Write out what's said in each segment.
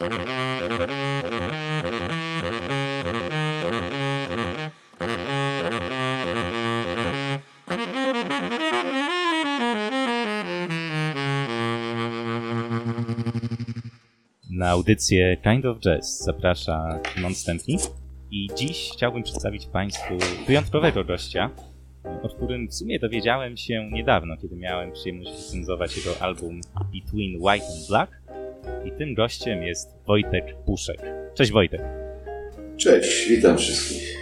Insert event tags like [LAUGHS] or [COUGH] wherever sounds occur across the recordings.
Na audycję Kind of Jazz zaprasza Szymon Stępnik. I dziś chciałbym przedstawić Państwu wyjątkowego gościa, o którym w sumie dowiedziałem się niedawno, kiedy miałem przyjemność recenzować jego album Between White and Black tym gościem jest Wojtek Puszek. Cześć Wojtek. Cześć, witam wszystkich.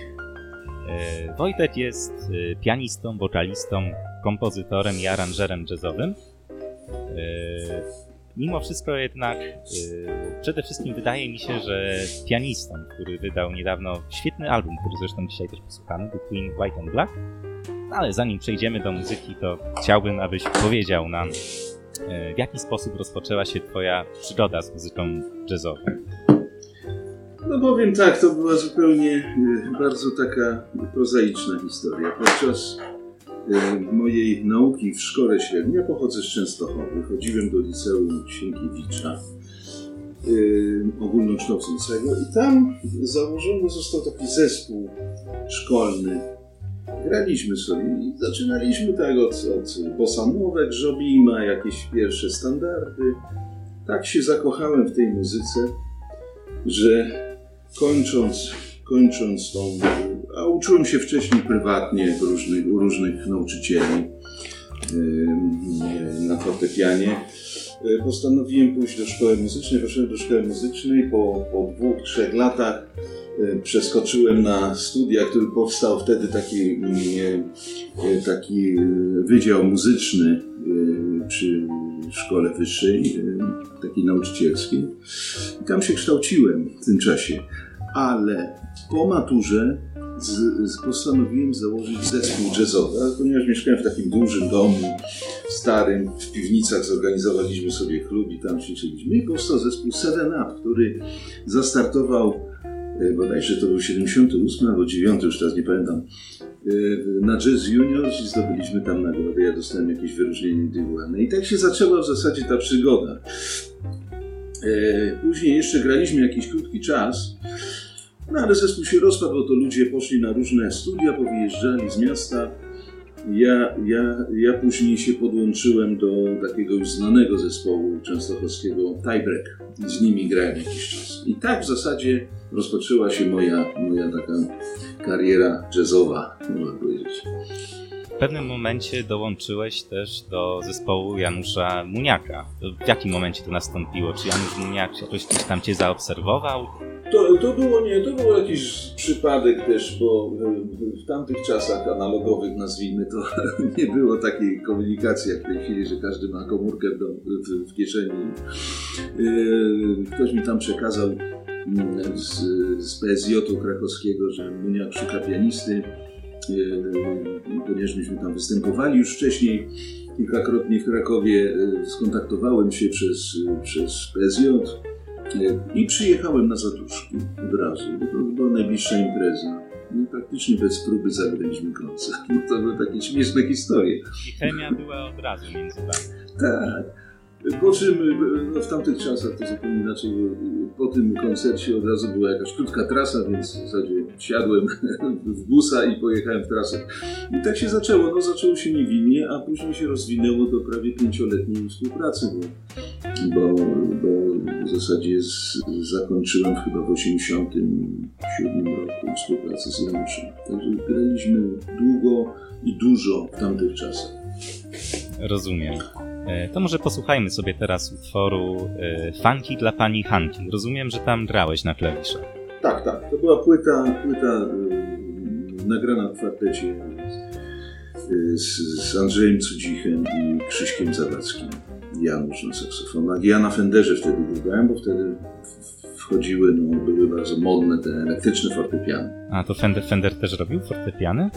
E, Wojtek jest e, pianistą, wokalistą, kompozytorem i aranżerem jazzowym. E, Mimo wszystko jednak przede wszystkim wydaje mi się, że pianistą, który wydał niedawno świetny album, który zresztą dzisiaj też posłuchamy, Between White and Black. Ale zanim przejdziemy do muzyki, to chciałbym, abyś powiedział nam, w jaki sposób rozpoczęła się Twoja przygoda z muzyką jazzową. No powiem tak, to była zupełnie bardzo taka prozaiczna historia. Podczas mojej nauki w szkole średniej. Ja pochodzę z Częstochowy. Chodziłem do liceum Sienkiewicza ogólnokształcącego i tam założony został taki zespół szkolny. Graliśmy sobie i zaczynaliśmy tak od, od bosanówek, żobima, jakieś pierwsze standardy. Tak się zakochałem w tej muzyce, że kończąc, kończąc tą a uczyłem się wcześniej prywatnie różnych, u różnych nauczycieli na fortepianie. E, postanowiłem pójść do szkoły muzycznej. Poszedłem do szkoły muzycznej. Po, po dwóch, trzech latach e, przeskoczyłem na studia, który powstał wtedy taki, e, taki wydział muzyczny przy szkole wyższej, takiej nauczycielskiej. I tam się kształciłem w tym czasie. Ale po maturze z, z, postanowiłem założyć zespół jazzowy, ponieważ mieszkałem w takim dużym domu, starym, w piwnicach zorganizowaliśmy sobie klub i tam ćwiczyliśmy i powstał zespół Seven Up, który zastartował e, bodajże to był 78 albo 9, już teraz nie pamiętam, e, na Jazz Juniors i zdobyliśmy tam nagrodę. Ja dostałem jakieś wyróżnienie indywidualne. I tak się zaczęła w zasadzie ta przygoda. E, później jeszcze graliśmy jakiś krótki czas no ale zespół się rozpadł, bo to ludzie poszli na różne studia, powyjeżdżali z miasta. Ja, ja, ja później się podłączyłem do takiego już znanego zespołu częstochowskiego Tiebreak z nimi grałem jakiś czas. I tak w zasadzie rozpoczęła się moja, moja taka kariera jazzowa, można powiedzieć. W pewnym momencie dołączyłeś też do zespołu Janusza Muniaka. W jakim momencie to nastąpiło? Czy Janusz Muniak jakoś tam cię zaobserwował? To, to było nie, to był jakiś przypadek też, bo w tamtych czasach analogowych, nazwijmy to, [LAUGHS] nie było takiej komunikacji jak w tej chwili, że każdy ma komórkę w, w, w kieszeni. Yy, ktoś mi tam przekazał mm, z, z PSJ-u krakowskiego, że Muniak szuka pianisty, ponieważ myśmy tam występowali już wcześniej kilkakrotnie w Krakowie, yy, skontaktowałem się przez, przez PSJ i przyjechałem na Zatuszki od razu, bo to była najbliższa impreza. No, praktycznie bez próby zagraliśmy koncert. [LAUGHS] No, to były takie śmieszne historie. I chemia była od razu między wami. Tak. Po czym no, w tamtych czasach to zupełnie inaczej. Po tym koncercie od razu była jakaś krótka trasa, więc w zasadzie siadłem [LAUGHS] w busa i pojechałem w trasę. I tak się zaczęło. No zaczęło się niewinnie, a później się rozwinęło do prawie pięcioletniej współpracy, bo, bo, bo w zasadzie z, zakończyłem chyba w 87 roku współpracę z Januszem. Także graliśmy długo i dużo w tamtych czasach. Rozumiem. E, to może posłuchajmy sobie teraz utworu e, Funky dla pani Hanki. Rozumiem, że tam grałeś na klawiszach. Tak, tak. To była płyta, płyta yy, nagrana w kwartecie yy, z, z Andrzejem Cudzichem i Krzyśkiem Zawadzkim. Janusz na saksofonach. Ja na Fenderze wtedy grałem, bo wtedy wchodziły, no, były bardzo modne te elektryczne fortepiany. A to Fender, Fender też robił fortepiany?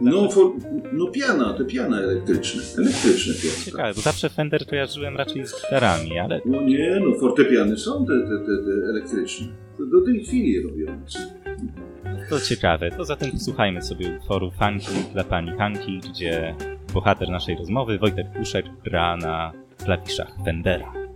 No, for, no piana, te piana elektryczne. Elektryczne piana. Ciekawe, bo zawsze Fender kojarzyłem raczej z gitarami, ale... No nie, no fortepiany są te, te, te, te elektryczne. Do tej chwili robią. To ciekawe, to zatem słuchajmy sobie utworu Funky dla pani Hanki, gdzie bohater naszej rozmowy, Wojtek Puszek, gra na klawiszach Fendera.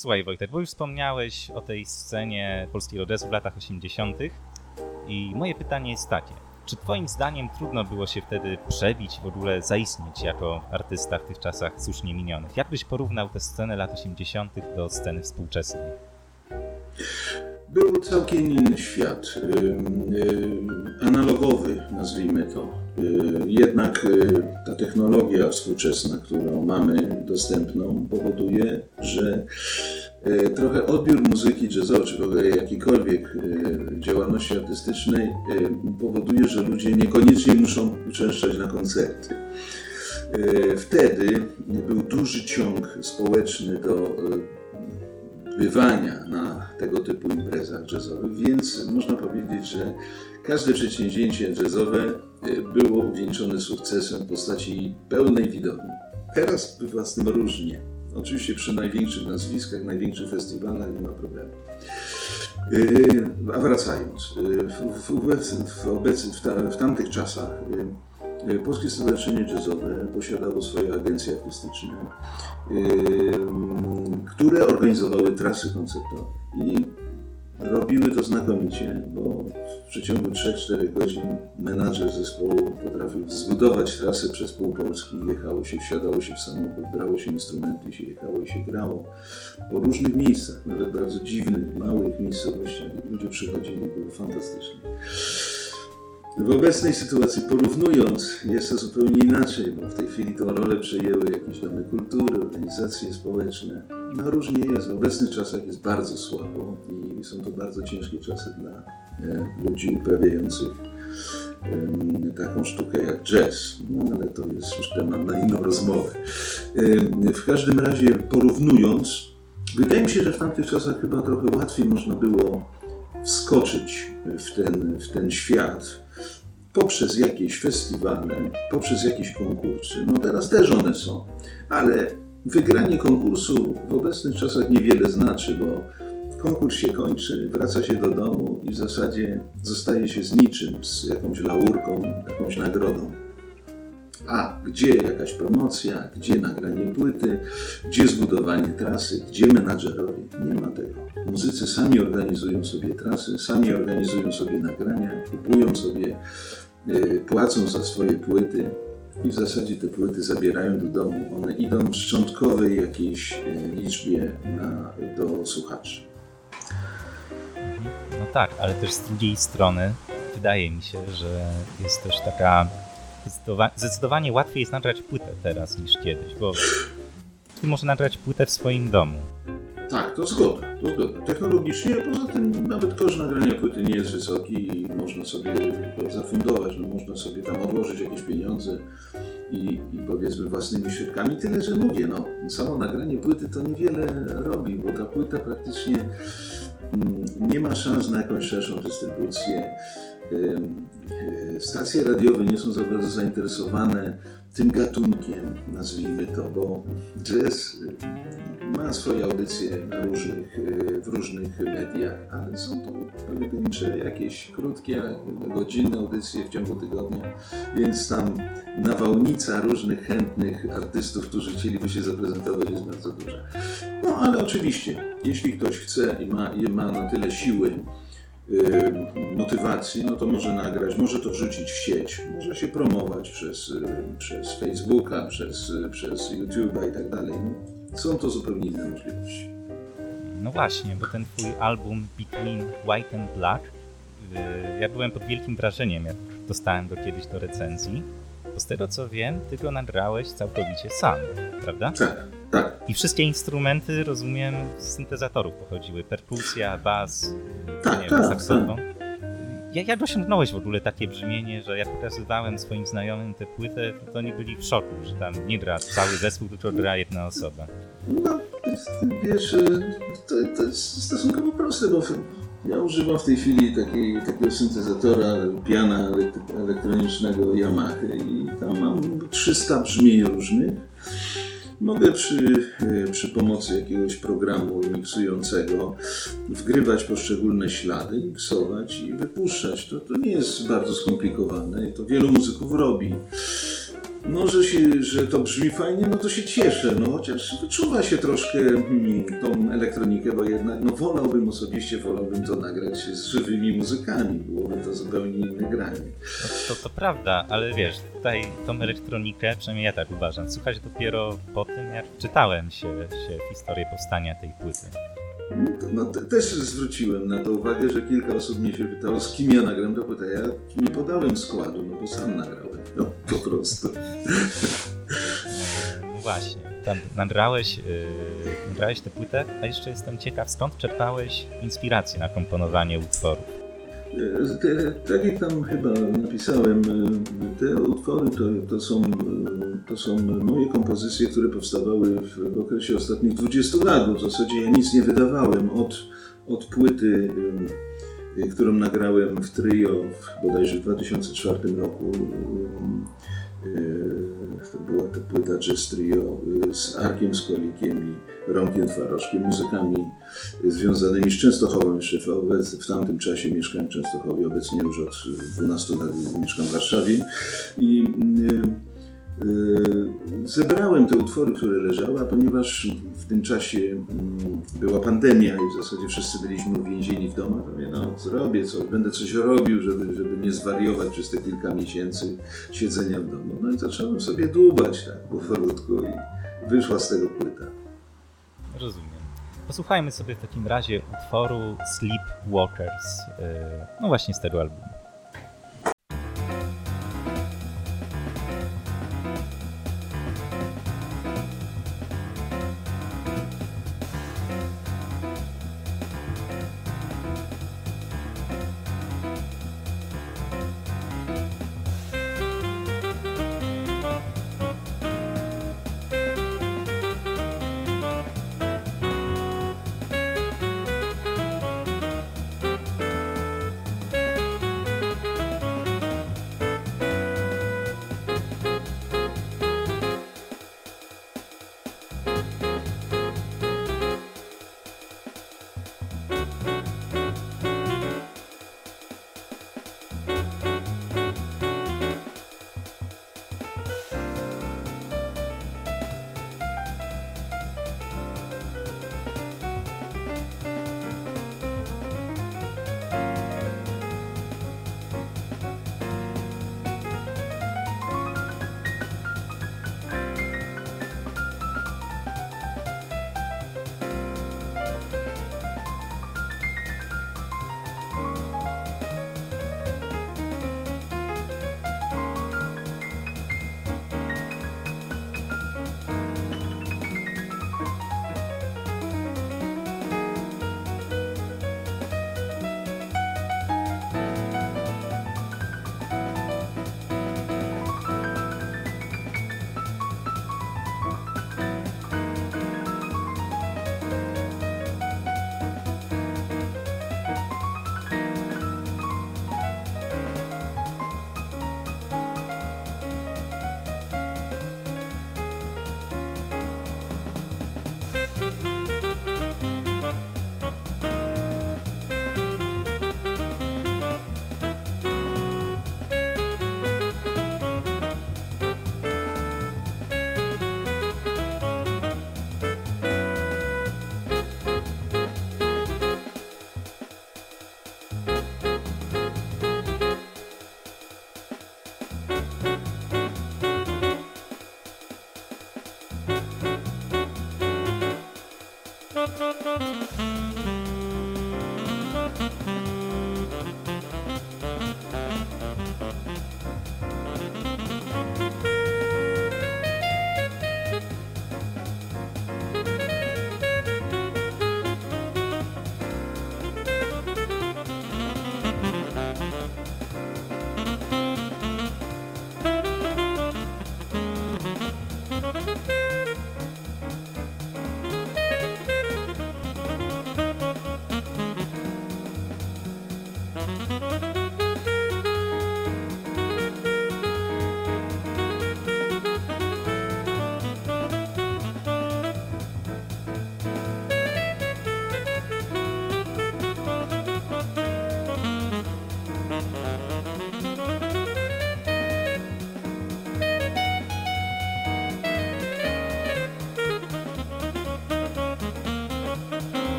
Słuchaj Wojtek, bo już wspomniałeś o tej scenie polskiego jazzu w latach 80. i moje pytanie jest takie. Czy twoim zdaniem trudno było się wtedy przebić, w ogóle zaistnieć jako artysta w tych czasach słusznie minionych? Jak byś porównał tę scenę lat 80. do sceny współczesnej? Był całkiem inny świat, analogowy, nazwijmy to. Jednak ta technologia współczesna, którą mamy dostępną, powoduje, że trochę odbiór muzyki jazzowej, czy jakiejkolwiek działalności artystycznej powoduje, że ludzie niekoniecznie muszą uczęszczać na koncerty. Wtedy był duży ciąg społeczny do bywania na tego typu imprezach jazzowych, więc można powiedzieć, że każde przedsięwzięcie jazzowe e, było uwieńczone sukcesem w postaci pełnej widowni. Teraz bywa z tym różnie. Oczywiście przy największych nazwiskach, największych festiwalach nie ma problemu. E, a wracając, e, w, w, w, w tamtych czasach Polskie Stowarzyszenie Jazzowe posiadało swoje agencje artystyczne, które organizowały trasy koncertowe. I robiły to znakomicie, bo w przeciągu 3-4 godzin menadżer zespołu potrafił zbudować trasę przez pół Polski. Jechało się, wsiadało się w samochód, brało się instrumenty, się jechało i się grało po różnych miejscach, nawet bardzo dziwnych, małych miejscowościach. Ludzie przychodzili, było fantastycznie. W obecnej sytuacji porównując, jest to zupełnie inaczej, bo w tej chwili tą rolę przejęły jakieś domy kultury, organizacje społeczne. No różnie jest. W obecnych czasach jest bardzo słabo i są to bardzo ciężkie czasy dla e, ludzi uprawiających taką sztukę jak jazz. No ale to jest już temat na inną rozmowę. E, w każdym razie porównując, wydaje mi się, że w tamtych czasach chyba trochę łatwiej można było wskoczyć w ten, w ten świat poprzez jakieś festiwale, poprzez jakieś konkursy. No teraz też one są, ale wygranie konkursu w obecnych czasach niewiele znaczy, bo konkurs się kończy, wraca się do domu i w zasadzie zostaje się z niczym, z jakąś laurką, jakąś nagrodą. A gdzie jakaś promocja, gdzie nagranie płyty, gdzie zbudowanie trasy, gdzie menadżerowie? Nie ma tego. Muzycy sami organizują sobie trasy, sami organizują sobie nagrania, kupują sobie Y, płacą za swoje płyty i w zasadzie te płyty zabierają do domu. One idą w szczątkowej jakiejś y, liczbie na, do słuchaczy. No tak, ale też z drugiej strony wydaje mi się, że jest też taka zdecydowanie łatwiej jest nagrać płytę teraz niż kiedyś, bo ty może nagrać płytę w swoim domu. Tak, to zgoda, to zgoda. Technologicznie, a poza tym nawet koszt nagrania płyty nie jest wysoki i można sobie zafundować, no można sobie tam odłożyć jakieś pieniądze i, i powiedzmy własnymi środkami. Tyle, że mówię, no, samo nagranie płyty to niewiele robi, bo ta płyta praktycznie mm, nie ma szans na jakąś szerszą dystrybucję. E, stacje radiowe nie są za bardzo zainteresowane tym gatunkiem, nazwijmy to, bo jazz ma swoje audycje na różnych, e, w różnych mediach, ale są to pojedyncze, jakieś krótkie, godzinne audycje w ciągu tygodnia, więc tam nawałnica różnych chętnych artystów, którzy chcieliby się zaprezentować jest bardzo duża. No ale oczywiście, jeśli ktoś chce i ma, i ma na tyle siły, motywacji, no to może nagrać, może to wrzucić w sieć, może się promować przez, e, przez Facebooka, przez, przez YouTube'a i tak dalej. Są to zupełnie inne możliwości. No właśnie, bo ten twój album Between White and Black, ja byłem pod wielkim wrażeniem, jak dostałem go kiedyś do recenzji. Z tego co wiem, ty go nagrałeś całkowicie sam, prawda? Tak, tak. I wszystkie instrumenty, rozumiem, z syntezatorów pochodziły. Perkusja, bas, tak, nie tak, wiem, saksofon. Tak. Jak, jak osiągnąłeś w ogóle takie brzmienie, że jak pokazywałem swoim znajomym tę płytę, to oni byli w szoku, że tam nie gra cały zespół, tylko gra jedna osoba? No, wiesz, to, to jest stosunkowo proste, bo ja używam w tej chwili takiej, takiego syntezatora piana elektronicznego Yamaha i tam mam 300 brzmień różnych Mogę przy, e, przy pomocy jakiegoś programu miksującego wgrywać poszczególne ślady, miksować i wypuszczać. To, to nie jest bardzo skomplikowane i to wielu muzyków robi. No, że, się, że to brzmi fajnie, no to się cieszę, no chociaż wyczuwa się troszkę hmm, tą elektronikę, bo jednak no wolałbym osobiście, wolałbym to nagrać z żywymi muzykami, byłoby to zupełnie inne granie. To, to prawda, ale wiesz, tutaj tą elektronikę, przynajmniej ja tak uważam, słuchać dopiero po tym, jak czytałem się, się historię powstania tej płyty. No, te, też zwróciłem na to uwagę, że kilka osób mnie się pytało, z kim ja nagram to płytę. Ja nie podałem składu, no bo sam nagrałem. No, po prostu. No właśnie, tam nagrałeś, yy, nagrałeś tę płytę, a jeszcze jestem ciekaw, skąd czerpałeś inspirację na komponowanie utworów? Tak jak tam chyba napisałem, te utwory to, to, są, to są moje kompozycje, które powstawały w okresie ostatnich 20 lat, w zasadzie ja nic nie wydawałem od, od płyty, którą nagrałem w trio bodajże w 2004 roku to była to płyta Jazz Trio y, z Arkiem Skolikiem i Romkiem Twarożkiem, muzykami związanymi z Częstochową jeszcze w, tamtym czasie mieszkałem w Częstochowie, obecnie już od 12 lat mieszkam w Warszawie. I zebrałem te utwory, które leżały, a ponieważ w tym czasie mm, była pandemia i w zasadzie wszyscy byliśmy uwięzieni w domach, mówię, no zrobię coś, będę coś robił, żeby, żeby nie zwariować przez te kilka miesięcy siedzenia w domu. No i zacząłem sobie dłubać tak powolutku i wyszła z tego płyta. Rozumiem. Posłuchajmy sobie w takim razie utworu Sleepwalkers, no właśnie z tego albumu.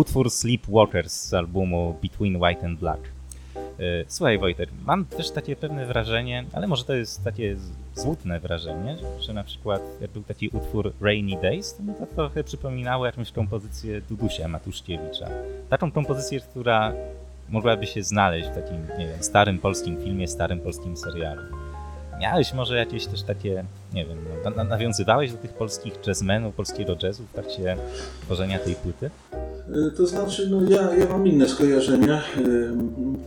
Utwór Sleepwalkers z albumu Between White and Black. E, słuchaj Wojtek, mam też takie pewne wrażenie, ale może to jest takie złudne wrażenie, że na przykład jak był taki utwór Rainy Days, to mi to trochę przypominało jakąś kompozycję Dudusia Matuszkiewicza. Taką kompozycję, która mogłaby się znaleźć w takim, nie wiem, starym polskim filmie, starym polskim serialu. Miałeś może jakieś też takie, nie wiem, nawiązywałeś do tych polskich jazzmenów, polskiego jazzu w trakcie tworzenia tej płyty? E, to znaczy, no ja, ja mam inne skojarzenia. E,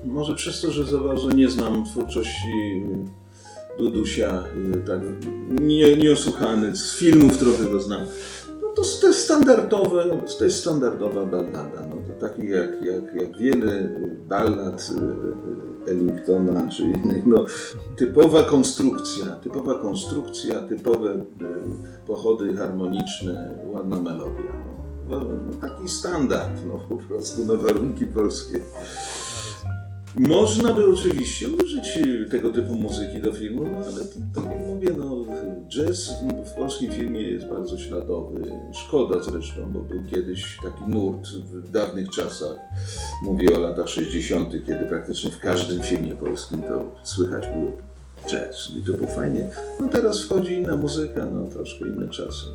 może przez to, że za bardzo nie znam twórczości Dudusia, e, tak nie, nieosłuchany, z filmów trochę go znam. No to, to jest standardowe, to jest standardowa ballada. No to taki jak, jak, jak wiele ballad Ellingtona czy innych. No, typowa konstrukcja, typowa konstrukcja, typowe pochody harmoniczne, ładna melodia. No no, taki standard, no po prostu na warunki polskie. Można by oczywiście użyć tego typu muzyki do filmu, no ale tak jak mówię, no, jazz w polskim filmie jest bardzo śladowy. Szkoda zresztą, bo był kiedyś taki nurt w dawnych czasach. Mówię o latach 60., kiedy praktycznie w każdym filmie polskim to słychać było jazz i to było fajnie. No teraz wchodzi inna muzyka, no troszkę inne czasy.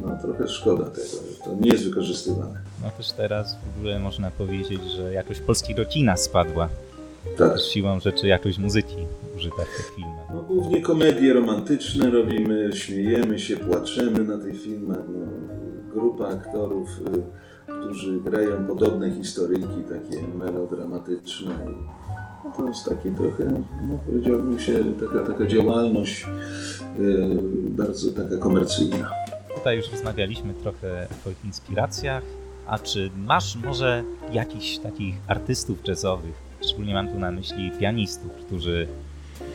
No trochę szkoda tego, że to nie jest wykorzystywane. No też teraz w ogóle można powiedzieć, że jakość polskiego kina spadła. Tak. Siłą rzeczy jakość muzyki użyta w tych filmach. No głównie komedie romantyczne robimy, śmiejemy się, płaczemy na tych filmach. No, grupa aktorów, y, którzy grają podobne historyjki, takie melodramatyczne. No, to jest taki trochę, no, powiedziałbym się, taka, taka działalność y, bardzo taka komercyjna tutaj już rozmawialiśmy trochę o Twoich inspiracjach, a czy masz może jakichś takich artystów jazzowych, szczególnie mam tu na myśli pianistów, którzy,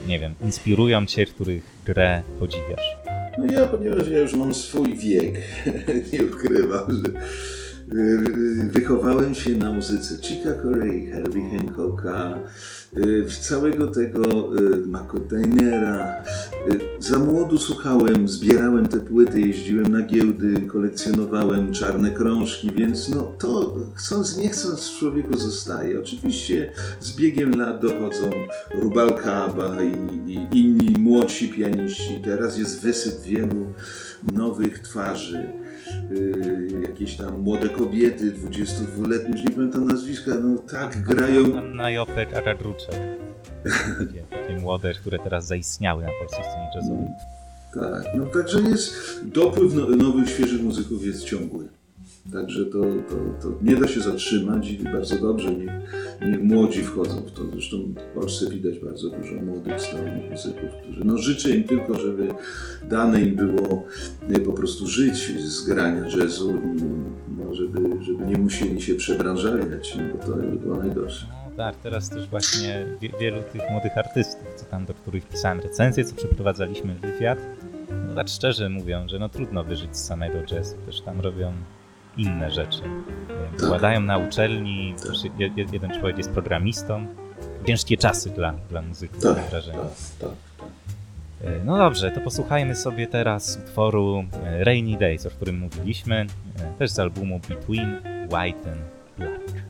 nie wiem, inspirują Cię, których grę podziwiasz? No ja, ponieważ ja już mam swój wiek, [LAUGHS] nie ukrywam, że y, wychowałem się na muzyce Chica Corea, Herbie Hancocka, Y, całego tego y, McContainera. Y, za młodu słuchałem, zbierałem te płyty, jeździłem na giełdy, kolekcjonowałem czarne krążki, więc no to chcąc nie chcąc człowieku zostaje. Oczywiście z biegiem lat dochodzą Rubalcaba i, i inni młodsi pianiści. Teraz jest wysyp wielu nowych twarzy. Yy, jakieś tam młode kobiety, 22-letnie, już nie pamiętam nazwiska, no tak grają. Anna Jopek, Aga Druczek. Takie młode, które teraz zaistniały na polskiej scenie jazzowej. Tak, no także jest, dopływ no, nowych, świeżych muzyków jest ciągły. Także to, to, to nie da się zatrzymać i bardzo dobrze niech, niech młodzi wchodzą w to. Zresztą w Polsce widać bardzo dużo młodych, zdolnych muzyków, którzy no życzę im tylko, żeby dane im było e, po prostu żyć z grania jazzu, no, żeby, żeby nie musieli się przebranżawiać, no, bo to by było najgorsze. No tak, teraz też właśnie wielu tych młodych artystów, co tam, do których pisałem recenzję, co przeprowadzaliśmy wywiad, no tak szczerze mówią, że no trudno wyżyć z samego jazzu, też tam robią inne rzeczy. Wykładają na uczelni, jeden człowiek jest programistą. Ciężkie czasy dla, dla muzyków, tak, mam wrażenie. Tak, tak, tak. E, no dobrze, to posłuchajmy sobie teraz utworu e, Rainy Days, o którym mówiliśmy, e, też z albumu Between White and Black.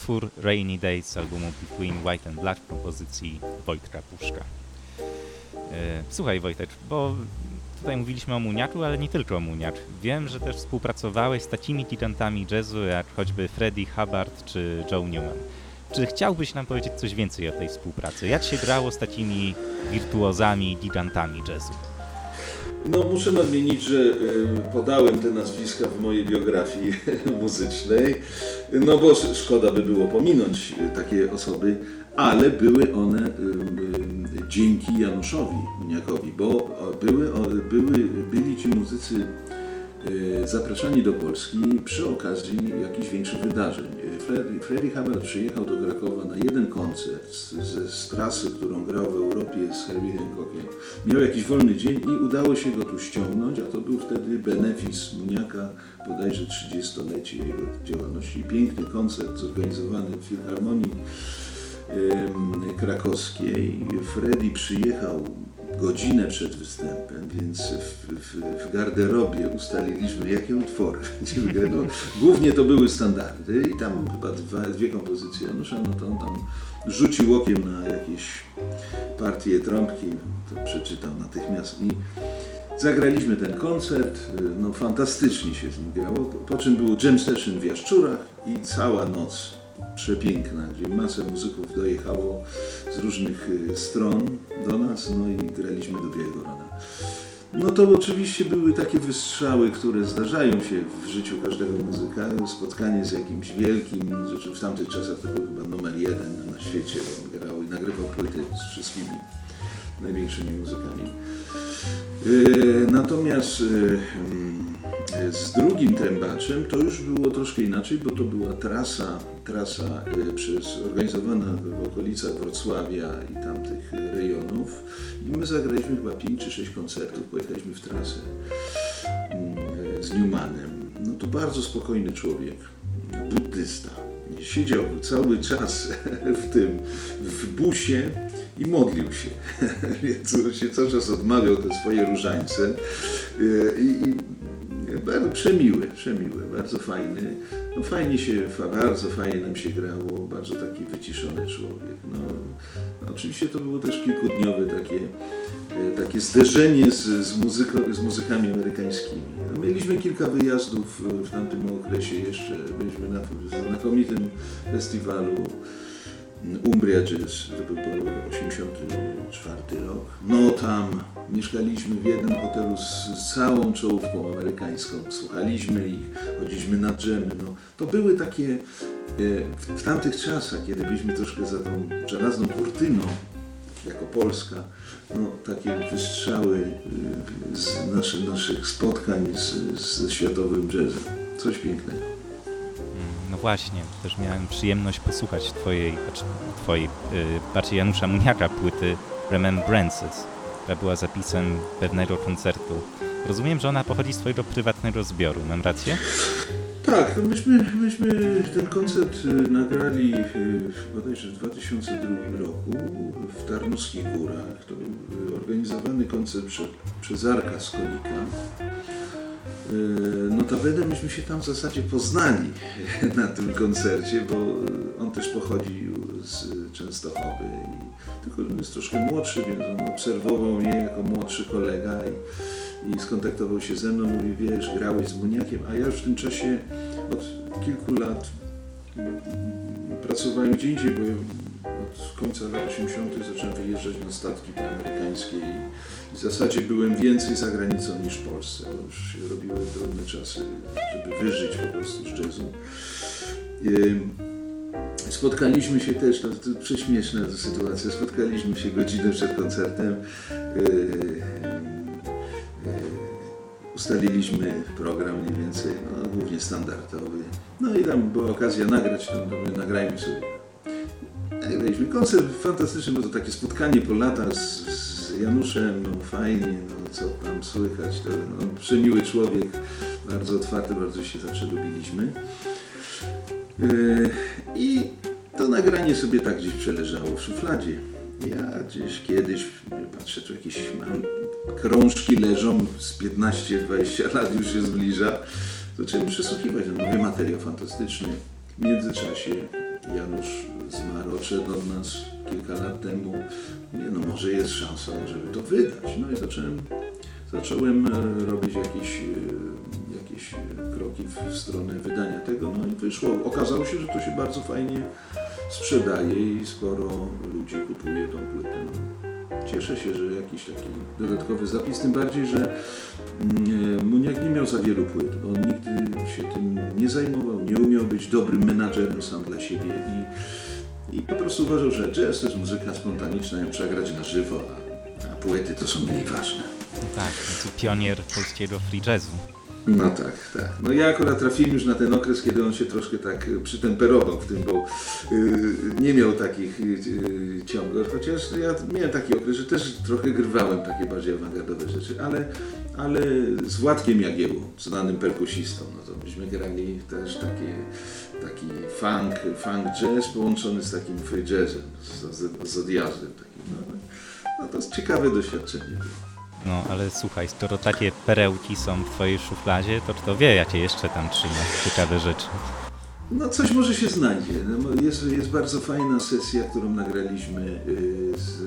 Utwór Rainy Days z albumu Between White and Black kompozycji Wojtka Puszka. E, słuchaj Wojtek, bo tutaj mówiliśmy o Muniaku, ale nie tylko o Muniak. Wiem, że też współpracowałeś z takimi gigantami jazzu jak choćby Freddie Hubbard czy Joe Newman. Czy chciałbyś nam powiedzieć coś więcej o tej współpracy? Jak się grało z takimi wirtuozami, gigantami jazzu? No muszę nadmienić, że y, podałem te nazwiska w mojej biografii [LAUGHS] muzycznej, no bo szkoda by było pominąć y, takie osoby, ale były one y, dzięki Januszowi Muniakowi, bo były, były, byli ci muzycy zapraszani do Polski przy okazji jakichś większych wydarzeń. Freddie Hubbard przyjechał do Krakowa na jeden koncert z, z, z trasy, którą grał w Europie z Herbie Hancockiem. Miał jakiś wolny dzień i udało się go tu ściągnąć, a to był wtedy benefis Muniaka, bodajże 30-lecie jego działalności. Piękny koncert zorganizowany w Filharmonii krakowskiej. Freddie przyjechał godzinę przed występem, więc w, w, w garderobie ustaliliśmy, jakie utwory [LAUGHS] będziemy. No, głównie to były standardy i tam chyba dwa, dwie kompozycje Janusza, no to on tam rzucił okiem na jakieś partie trąbki, to przeczytał natychmiast i zagraliśmy ten koncert, no fantastycznie się z nim grało, po czym był jam session w Jaszczurach i cała noc przepiękna, gdzie masę muzyków dojechało z różnych y, stron do nas, no i graliśmy do białego rana. No to oczywiście były takie wystrzały, które zdarzają się w życiu każdego muzyka. Spotkanie z jakimś wielkim, rzeczy w tamtych czasach to był chyba numer jeden na świecie, on grał i nagrywał płyty z wszystkimi największymi muzykami. Y, natomiast y, z drugim trębaczem to już było troszkę inaczej, bo to była trasa, trasa przez, organizowana w okolicach Wrocławia i tamtych rejonów. I my zagraliśmy chyba 5 czy 6 koncertów, pojechaliśmy w trasę mm, z Newmanem. No to bardzo spokojny człowiek, buddysta. Siedział cały czas [LAUGHS] w tym, w busie i modlił się. [LAUGHS] Więc się cały czas odmawiał te swoje różańce. E, I, i bardzo przemiły, przemiły, bardzo fajny. No fajnie się, bardzo fajnie nam się grało, bardzo taki wyciszony człowiek. No oczywiście to było też kilkudniowe takie, e, takie zderzenie z, z, muzyko, z muzykami amerykańskimi. No, mieliśmy kilka wyjazdów w tamtym okresie jeszcze, byliśmy na znakomitym festiwalu Umbria Jazz, to był 84 rok. No tam mieszkaliśmy w jednym hotelu z, całą czołówką amerykańską, słuchaliśmy ich, chodziliśmy na dżemy. No, to były takie, e, w, tamtych czasach, kiedy byliśmy troszkę za tą żelazną kurtyną, jako Polska, no, takie wystrzały e, z naszy, naszych spotkań z, z światowym jazzem. Coś pięknego. Właśnie, też miałem przyjemność posłuchać twojej, znaczy, twojej, yy, bardziej Janusza Muniaka płyty Remembrances, która była zapisem pewnego koncertu. Rozumiem, że ona pochodzi z twojego prywatnego zbioru, mam rację? Tak, myśmy, myśmy ten koncert y, nagrali y, bodajże w 2002 roku w Tarnowskich Górach. To był organizowany koncert prze, przez Arka Skolika. Y, notabene myśmy się tam w zasadzie poznali [LAUGHS] na tym koncercie, bo on też pochodził z Częstochowy. Tylko jest troszkę młodszy, więc on obserwował mnie jako młodszy kolega i, i skontaktował się ze mną. Mówi, wiesz, grałeś z Muniakiem, a ja już w tym czasie od kilku lat pracowałem gdzie indziej, bo od końca lat 80. zacząłem wyjeżdżać na statki amerykańskie i w zasadzie byłem więcej za granicą niż w Polsce. Bo już się robiły trudne czasy, żeby wyżyć po prostu z jazzu. Spotkaliśmy się też, to, to prześmieszna sytuacja, spotkaliśmy się godzinę przed koncertem. Ustaliliśmy program mniej więcej, no, głównie standardowy. No i tam była okazja nagrać, no, nagrajmy sobie. Nagraliśmy koncert fantastyczny, bo to takie spotkanie po latach z, z Januszem, no fajnie, no co tam słychać, to no, przemiły człowiek, bardzo otwarty, bardzo się zawsze lubiliśmy. Yy, I to nagranie sobie tak gdzieś przeleżało w szufladzie. Ja gdzieś kiedyś, patrzę, tu jakieś mam krążki leżą z 15-20 lat, już się zbliża. Zacząłem przesłuchiwać, no, nowy materiał fantastyczny. W międzyczasie Janusz zmarł, odszedł od nas kilka lat temu. Nie no, może jest szansa, żeby to wydać. No i zacząłem, zacząłem e, robić jakieś, e, jakieś e, kroki w stronę wydania tego, no i wyszło. Okazało się, że to się bardzo fajnie sprzedaje i sporo ludzi kupuje tą płytę. No. Cieszę się, że jakiś taki dodatkowy zapis, tym bardziej, że mm, Muniak nie miał za wielu płyt. On nigdy się tym nie zajmował, nie umiał być dobrym menadżerem sam dla siebie i, i po prostu uważał, że jazz to jest muzyka spontaniczna, ją trzeba grać na żywo, a, a płyty to są mniej ważne. Tak, to pionier polskiego free jazzu. No tak, tak. No ja akurat trafiłem już na ten okres, kiedy on się troszkę tak y, przytemperował w tym, bo y, nie miał takich y, y, ciągów, chociaż ja miałem taki okres, że też trochę grywałem takie bardziej awangardowe rzeczy, ale, ale z Władkiem Jagiełą, znanym perkusistą, no to myśmy grali też takie, taki funk, funk jazz połączony z takim free jazzem, z, z, z odjazdem takim. No, no to jest ciekawe doświadczenie było. No, ale słuchaj, skoro takie perełki są w twojej szufladzie, to kto wie, jakie jeszcze tam trzyma ciekawe rzeczy. No coś może się znajdzie. No, Jest, jest bardzo fajna sesja, którą nagraliśmy y, z,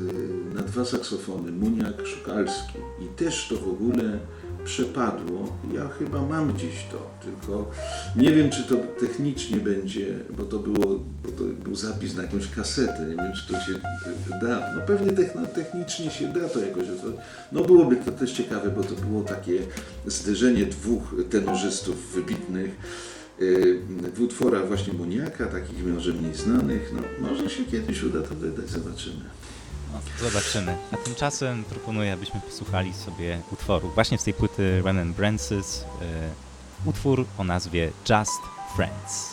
na dwa saksofony, Muniak, Szukalski. I też to w ogóle przepadło. Ja chyba mam gdzieś to, tylko nie wiem, czy to technicznie będzie, bo to, było, bo to był zapis na jakąś kasetę, nie wiem, czy to się da. No pewnie technicznie się da to jakoś. No byłoby to też ciekawe, bo to było takie zderzenie dwóch tenorzystów wybitnych y, w utworach właśnie Muniaka, takich może mniej znanych. No, może się kiedyś uda to wydać, zobaczymy. No, zobaczymy. A tymczasem proponuję, abyśmy posłuchali sobie utworu właśnie z tej płyty Run Brances. Yy, utwór o nazwie Just Friends.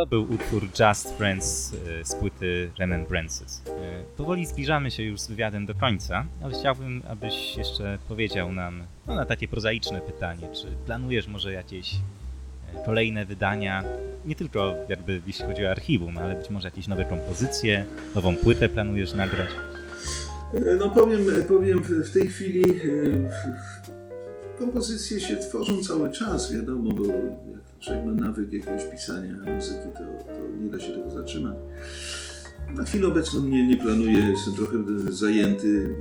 To był utwór Just Friends e, z płyty Remembrances. E, powoli zbliżamy się już z wywiadem do końca, ale chciałbym, abyś jeszcze powiedział nam no, na takie prozaiczne pytanie, czy planujesz może jakieś e, kolejne wydania, nie tylko jakby jeśli chodzi o archiwum, ale być może jakieś nowe kompozycje, nową płytę planujesz nagrać? No powiem, powiem w tej chwili kompozycje się tworzą cały czas, wiadomo, bo człowiek ma nawyk jakiegoś pisania muzyki, to, to nie da się tego zatrzymać. Na chwilę obecną nie, nie planuję, jestem trochę zajęty.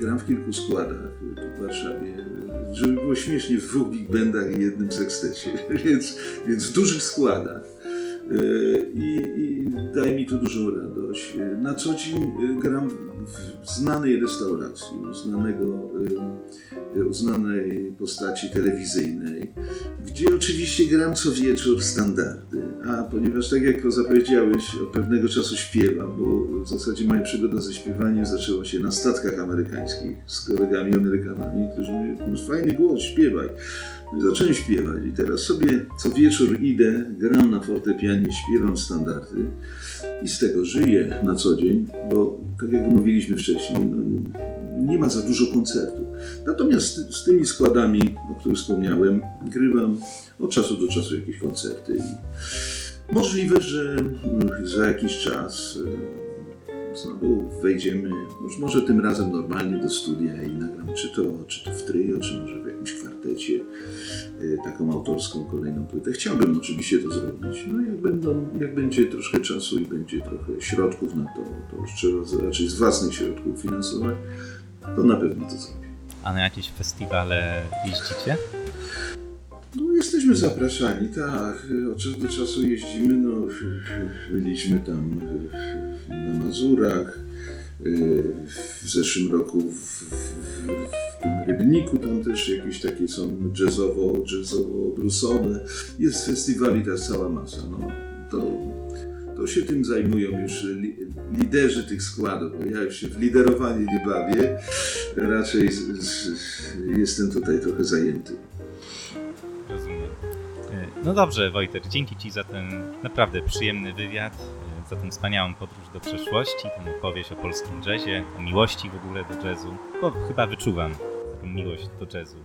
Gram w kilku składach w Warszawie. Żeby było śmiesznie, w dwóch big bandach i jednym sekstecie, [LAUGHS] więc, więc w dużych składach. I, I daje mi to dużą radość. Na co dzień gram w znanej restauracji, znanego uznanej postaci telewizyjnej, gdzie oczywiście gram co wieczór standardy. A ponieważ, tak jak to zapowiedziałeś, od pewnego czasu śpiewam, bo w zasadzie moja przygoda ze śpiewaniem zaczęła się na statkach amerykańskich z kolegami Amerykanami, którzy mówią, masz fajny głos, śpiewaj. Zacząłem śpiewać i teraz sobie co wieczór idę, gram na fortepianie, śpiewam standardy i z tego żyję na co dzień, bo tak jak mówiliśmy wcześniej, no, nie ma za dużo koncertów. Natomiast z tymi składami, o których wspomniałem, grywam od czasu do czasu jakieś koncerty. Możliwe, że za jakiś czas znowu wejdziemy, może tym razem normalnie do studia i nagram czy to, czy to w trio, czy może w jakimś kwartecie e, taką autorską kolejną płytę. Chciałbym oczywiście to zrobić. No jak, będą, jak będzie troszkę czasu i będzie trochę środków na to, to już trzeba raczej z własnych środków finansować, to na pewno to zrobię. A na jakieś festiwale jeździcie? No, jesteśmy zapraszani, tak. Od czasu do czasu jeździmy. No, byliśmy tam na Mazurach. W zeszłym roku w, w, w Rybniku tam też jakieś takie są jazzowo, jazzowo-bluesowe. Jest festiwali ta cała masa. No, to to się tym zajmują już li, liderzy tych składów. Bo ja już się w liderowanie nie bawię. Raczej z, z, jestem tutaj trochę zajęty. Rozumiem. E, no dobrze, Wojtek, dzięki Ci za ten naprawdę przyjemny wywiad, za tą wspaniałą podróż do przeszłości, tę opowieść o polskim jazzie, o miłości w ogóle do jazzu, bo chyba wyczuwam taką miłość do jazzu.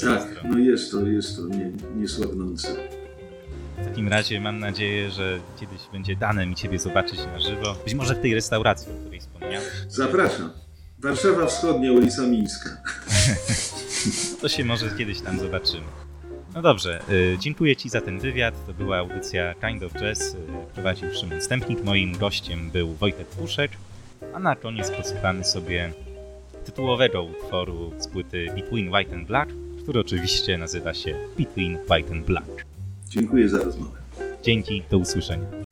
Tak, strony. no jest to, jest to nie, niesłabnące. W takim razie mam nadzieję, że kiedyś będzie dane mi Ciebie zobaczyć na żywo. Być może w tej restauracji, o której wspomniałeś. Zapraszam. Warszawa Wschodnia, ulica Mińska. [LAUGHS] to się może kiedyś tam zobaczymy. No dobrze, y, dziękuję Ci za ten wywiad. To była audycja Kind of Jazz. Y, prowadził Szymon Stępnik. Moim gościem był Wojtek Puszek. A na koniec posłuchamy sobie tytułowego utworu z płyty Between White and Black, który oczywiście nazywa się Between White and Black. Dziękuję za rozmowę. Dzięki, do usłyszenia.